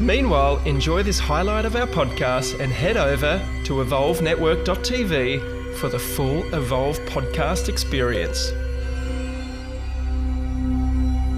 Meanwhile, enjoy this highlight of our podcast and head over to evolvenetwork.tv for the full Evolve podcast experience.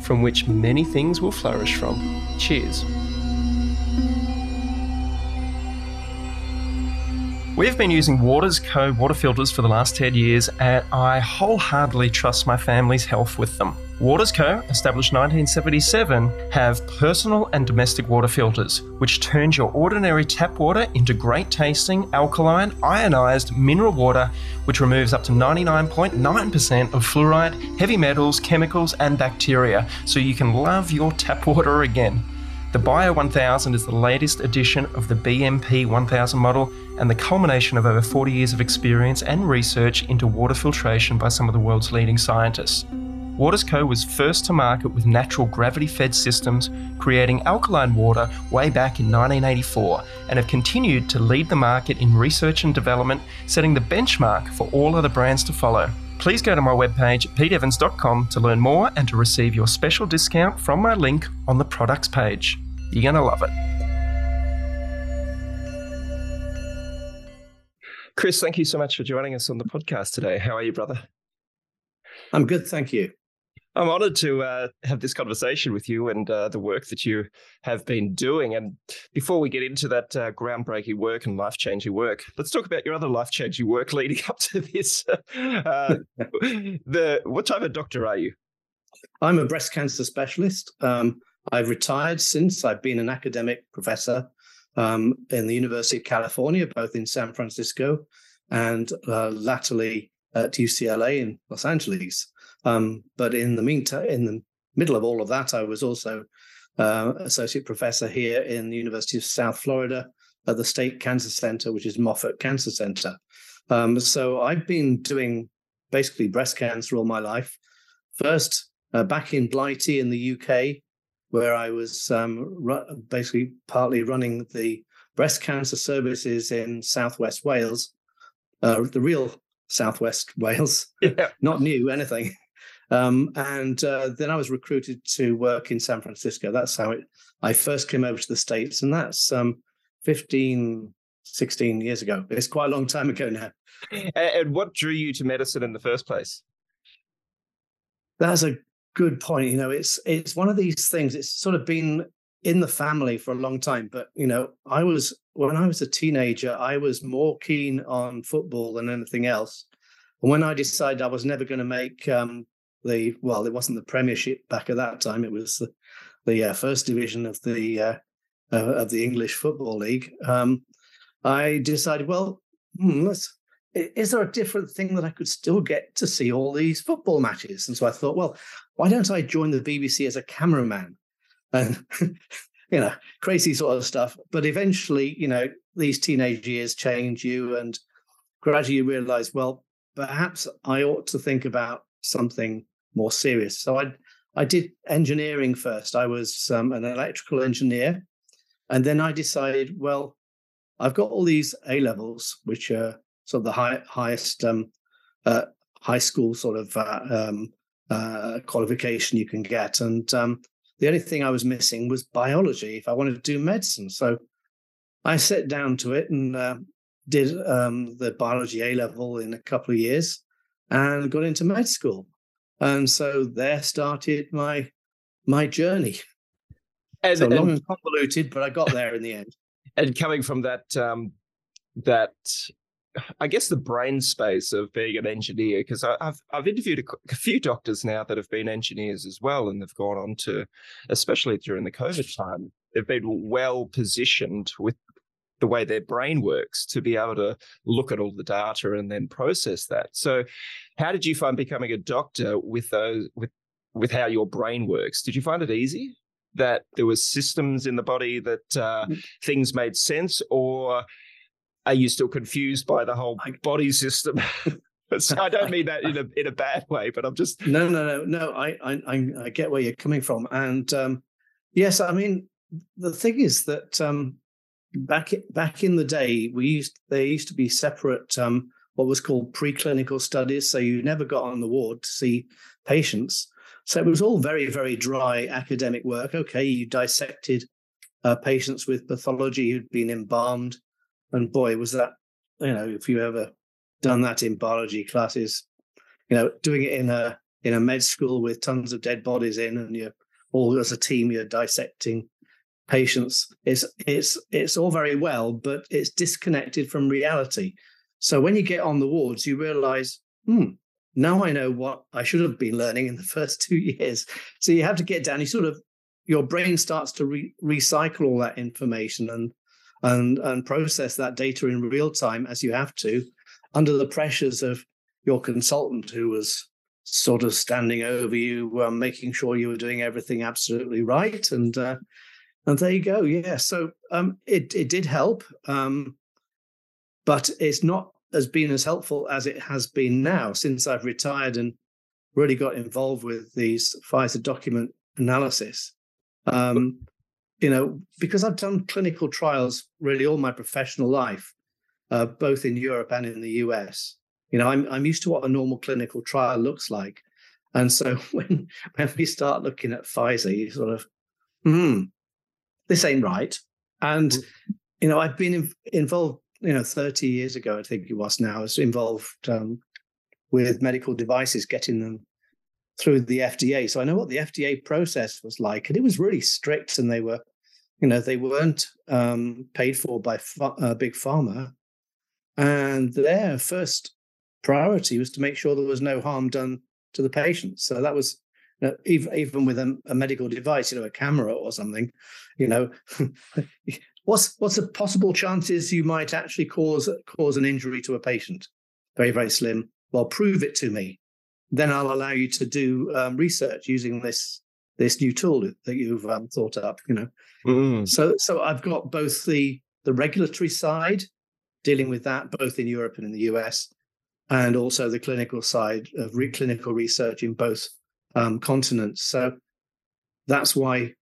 from which many things will flourish from. Cheers. We've been using Waters Co water filters for the last 10 years, and I wholeheartedly trust my family's health with them. Waters Co, established 1977, have personal and domestic water filters, which turns your ordinary tap water into great tasting, alkaline, ionized mineral water, which removes up to 99.9% of fluoride, heavy metals, chemicals, and bacteria, so you can love your tap water again. The Bio 1000 is the latest edition of the BMP 1000 model and the culmination of over 40 years of experience and research into water filtration by some of the world's leading scientists. Watersco was first to market with natural gravity fed systems, creating alkaline water way back in 1984, and have continued to lead the market in research and development, setting the benchmark for all other brands to follow. Please go to my webpage, peteevans.com, to learn more and to receive your special discount from my link on the products page. You're going to love it. Chris, thank you so much for joining us on the podcast today. How are you, brother? I'm good, thank you. I'm honored to uh, have this conversation with you and uh, the work that you have been doing. And before we get into that uh, groundbreaking work and life changing work, let's talk about your other life changing work leading up to this. Uh, the what type of doctor are you? I'm a breast cancer specialist. Um, I've retired since I've been an academic professor um, in the University of California, both in San Francisco and uh, latterly at UCLA in Los Angeles. Um, but in the meantime, in the middle of all of that, I was also uh, associate professor here in the University of South Florida at the State Cancer Center, which is Moffitt Cancer Center. Um, so I've been doing basically breast cancer all my life. First, uh, back in Blighty in the UK, where I was um, ru- basically partly running the breast cancer services in Southwest Wales, uh, the real Southwest Wales, yeah. not new anything. Um, and uh, then I was recruited to work in San Francisco. That's how it, I first came over to the States. And that's um, 15, 16 years ago. It's quite a long time ago now. And what drew you to medicine in the first place? That's a good point. You know, it's it's one of these things. It's sort of been in the family for a long time. But you know, I was when I was a teenager, I was more keen on football than anything else. And when I decided I was never going to make um, the well, it wasn't the Premiership back at that time. It was the, the uh, first division of the uh, of the English Football League. Um, I decided, well, hmm, let's. Is there a different thing that I could still get to see all these football matches? And so I thought, well, why don't I join the BBC as a cameraman? And you know, crazy sort of stuff. But eventually, you know, these teenage years change you, and gradually you realize, well, perhaps I ought to think about something more serious. So I I did engineering first. I was um, an electrical engineer, and then I decided, well, I've got all these A levels, which are sort of the high, highest um, uh, high school sort of uh, um, uh, qualification you can get, and um, the only thing I was missing was biology if I wanted to do medicine. So I sat down to it and uh, did um, the biology A level in a couple of years and got into med school. And so there started my my journey. And, so long and convoluted, but I got there in the end. And coming from that um, that I guess the brain space of being an engineer because I've I've interviewed a, a, few doctors now that have been engineers as well, and they've gone on to, especially during the COVID time, they've been well positioned with the way their brain works to be able to look at all the data and then process that. So, how did you find becoming a doctor with those with with how your brain works? Did you find it easy? That there was systems in the body that uh, mm. things made sense, or are you still confused by the whole body system? I don't mean that in a in a bad way, but I'm just no, no, no, no. I I I get where you're coming from, and um, yes, I mean the thing is that um, back back in the day, we used there used to be separate um, what was called preclinical studies, so you never got on the ward to see patients. So it was all very very dry academic work. Okay, you dissected uh, patients with pathology who'd been embalmed and boy, was that, you know, if you ever done that in biology classes, you know, doing it in a in a med school with tons of dead bodies in, and you're all as a team, you're dissecting patients. It's it's it's all very well, but it's disconnected from reality. So when you get on the wards, you realize, hmm, now I know what I should have been learning in the first two years. So you have to get down. You sort of your brain starts to re- recycle all that information and and and process that data in real time as you have to under the pressures of your consultant who was sort of standing over you um, making sure you were doing everything absolutely right and uh, and there you go yeah so um, it it did help um, but it's not as been as helpful as it has been now since I've retired and really got involved with these Pfizer document analysis. Um, you know, because I've done clinical trials really all my professional life, uh, both in Europe and in the US. You know, I'm I'm used to what a normal clinical trial looks like, and so when when we start looking at Pfizer, you sort of, hmm, this ain't right. And mm. you know, I've been in, involved. You know, 30 years ago, I think it was now, I was involved um, with medical devices, getting them through the FDA. So I know what the FDA process was like, and it was really strict, and they were, you know, they weren't um, paid for by uh, big pharma, and their first priority was to make sure there was no harm done to the patient. So that was. You know, even even with a, a medical device, you know, a camera or something, you know, what's what's the possible chances you might actually cause cause an injury to a patient? Very very slim. Well, prove it to me then I'll allow you to do um, research using this this new tool that you've um, thought up. You know, mm. so so I've got both the the regulatory side dealing with that both in Europe and in the US, and also the clinical side of re- clinical research in both um, continents. So that's why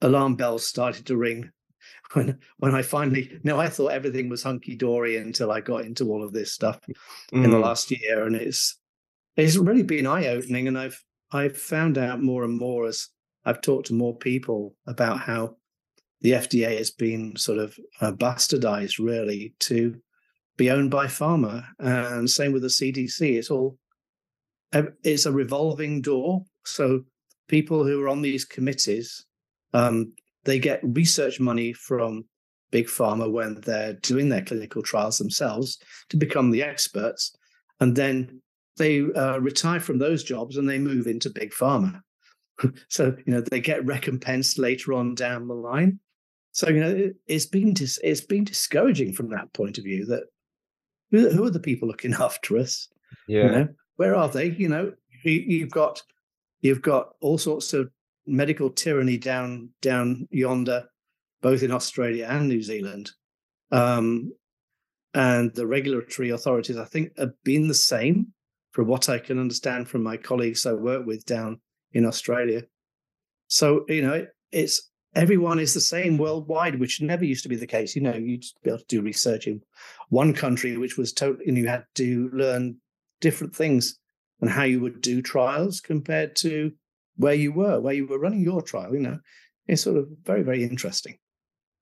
alarm bells started to ring when when I finally no, I thought everything was hunky dory until I got into all of this stuff mm. in the mm. last year, and it's it's really been eye opening, and I've I've found out more and more as I've talked to more people about how the FDA has been sort of uh, bastardized, really, to be owned by pharma, and same with the CDC. It's all it's a revolving door. So people who are on these committees, um, they get research money from big pharma when they're doing their clinical trials themselves to become the experts, and then they uh, retire from those jobs and they move into big pharma. so you know they get recompensed later on down the line. So you know it, has been dis- it's been discouraging from that point of view. That who, are the people looking after us? Yeah, you know, where are they? You know, you, you've got you've got all sorts of medical tyranny down down yonder, both in Australia and New Zealand. Um, and the regulatory authorities, I think, have been the same from what I can understand from my colleagues I work with down in Australia. So, you know, it, it's everyone is the same worldwide, which never used to be the case. You know, you'd be able to do research in one country, which was totally, and you had to learn different things and how you would do trials compared to where you were, where you were running your trial. You know, it's sort of very, very interesting.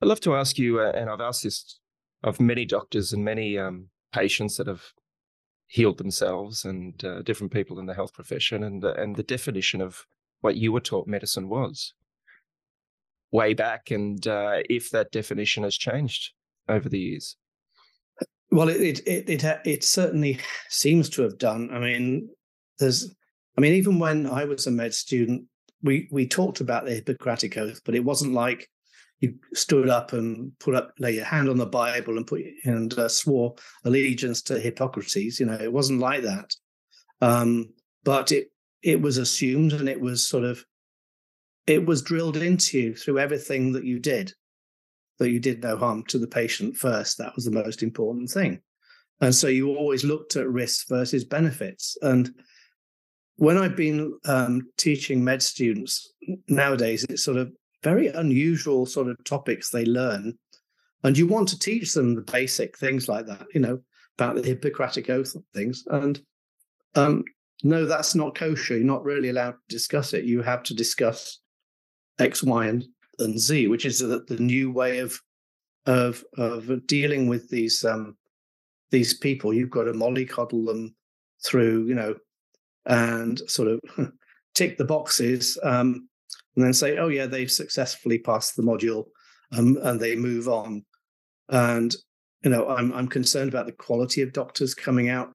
I'd love to ask you, uh, and I've asked this of many doctors and many um, patients that have healed themselves and uh, different people in the health profession and and the definition of what you were taught medicine was way back and uh, if that definition has changed over the years Well, it it it it, it certainly seems to have done. I mean, there's, I mean, even when I was a med student, we we talked about the Hippocratic Oath, but it wasn't like you stood up and put up, lay your hand on the Bible and put and uh, swore allegiance to Hippocrates. You know, it wasn't like that. Um, but it it was assumed and it was sort of it was drilled into you through everything that you did that you did no harm to the patient first. That was the most important thing. And so you always looked at risks versus benefits. And when I've been um, teaching med students nowadays, it's sort of very unusual sort of topics they learn. And you want to teach them the basic things like that, you know, about the Hippocratic Oath things. And um, no, that's not kosher. You're not really allowed to discuss it. You have to discuss X, Y, and and Z, which is the, the new way of of of dealing with these um, these people. You've got to mollycoddle them through, you know, and sort of tick the boxes, um, and then say, "Oh yeah, they've successfully passed the module," um, and they move on. And you know, I'm I'm concerned about the quality of doctors coming out.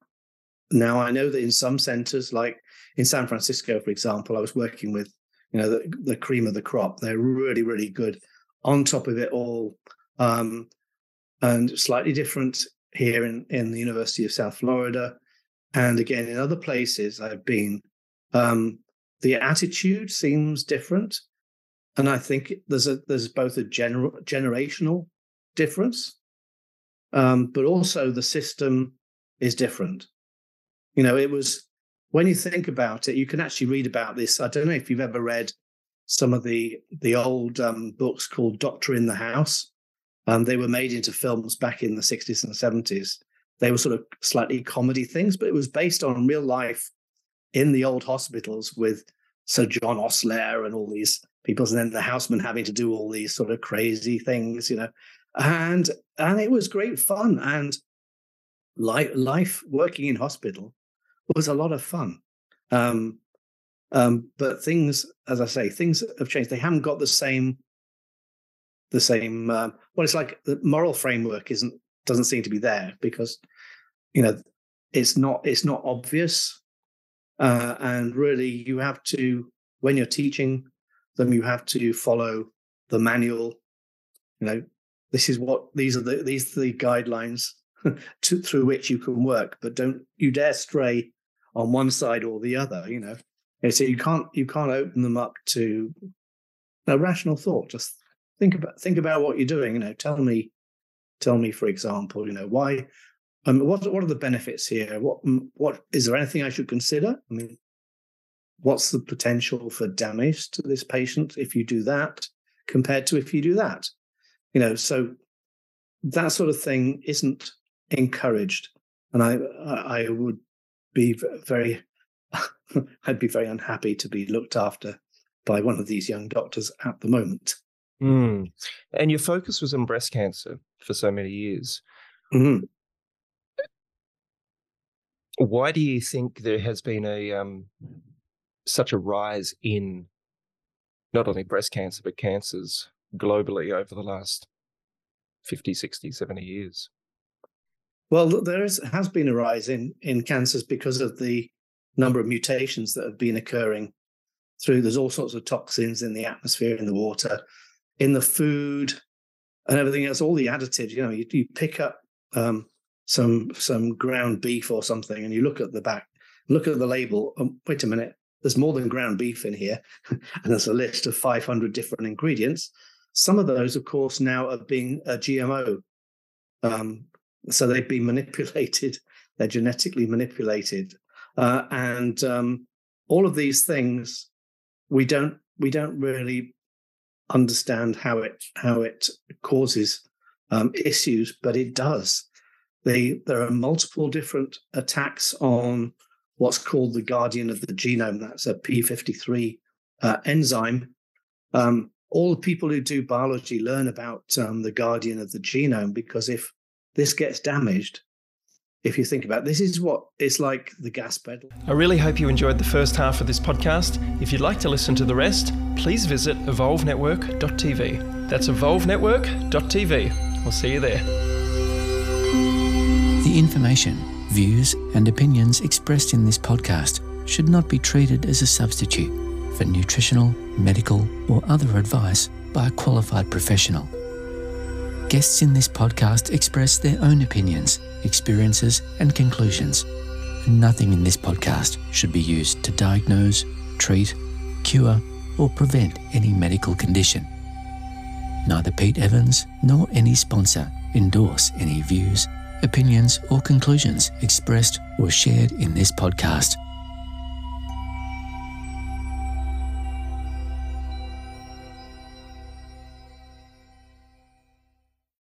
Now I know that in some centers, like in San Francisco, for example, I was working with you know the, the cream of the crop. They're really really good. On top of it all, um, and slightly different here in in the University of South Florida, and again in other places I've been. Um, the attitude seems different, and I think there's a there's both a generational difference, um, but also the system is different. You know, it was when you think about it, you can actually read about this. I don't know if you've ever read some of the the old um, books called Doctor in the House. Um, they were made into films back in the 60s and 70s. They were sort of slightly comedy things, but it was based on real life in the old hospitals with Sir John Osler and all these people, and then the houseman having to do all these sort of crazy things, you know. And and it was great fun. And life, life working in hospital was a lot of fun. Um, um, but things, as I say, things have changed. They haven't got the same, the same. Uh, well, it's like the moral framework isn't doesn't seem to be there because, you know, it's not it's not obvious, uh, and really you have to when you're teaching them, you have to follow the manual. You know, this is what these are the these are the guidelines to, through which you can work, but don't you dare stray on one side or the other. You know, and so you can't you can't open them up to a rational thought. Just think about think about what you're doing. You know, tell me, tell me, for example, you know, why. Um, what what are the benefits here? What what is there anything I should consider? I mean, what's the potential for damage to this patient if you do that compared to if you do that? You know, so that sort of thing isn't encouraged, and I I would be very, I'd be very unhappy to be looked after by one of these young doctors at the moment. Mm. And your focus was on breast cancer for so many years. Mm-hmm. Why do you think there has been a um, such a rise in not only breast cancer but cancers globally over the last 50, 60, 70 years? Well, there is, has been a rise in, in cancers because of the number of mutations that have been occurring through. There's all sorts of toxins in the atmosphere, in the water, in the food, and everything else. All the additives. You know, you, you pick up um, some some ground beef or something, and you look at the back, look at the label. Um, wait a minute, there's more than ground beef in here, and there's a list of 500 different ingredients. Some of those, of course, now are being a GMO um, so they've been manipulated, they're genetically manipulated. Uh, and um, all of these things, we don't we don't really understand how it how it causes um, issues, but it does. They, there are multiple different attacks on what's called the guardian of the genome. That's a p53 uh, enzyme. Um, all the people who do biology learn about um, the guardian of the genome because if this gets damaged, if you think about it, this is what it's like the gas pedal. I really hope you enjoyed the first half of this podcast. If you'd like to listen to the rest, please visit evolvenetwork.tv. That's evolvenetwork.tv. We'll see you there. The information, views, and opinions expressed in this podcast should not be treated as a substitute for nutritional, medical, or other advice by a qualified professional. Guests in this podcast express their own opinions, experiences, and conclusions. Nothing in this podcast should be used to diagnose, treat, cure, or prevent any medical condition. Neither Pete Evans nor any sponsor endorse any views, opinions, or conclusions expressed or shared in this podcast.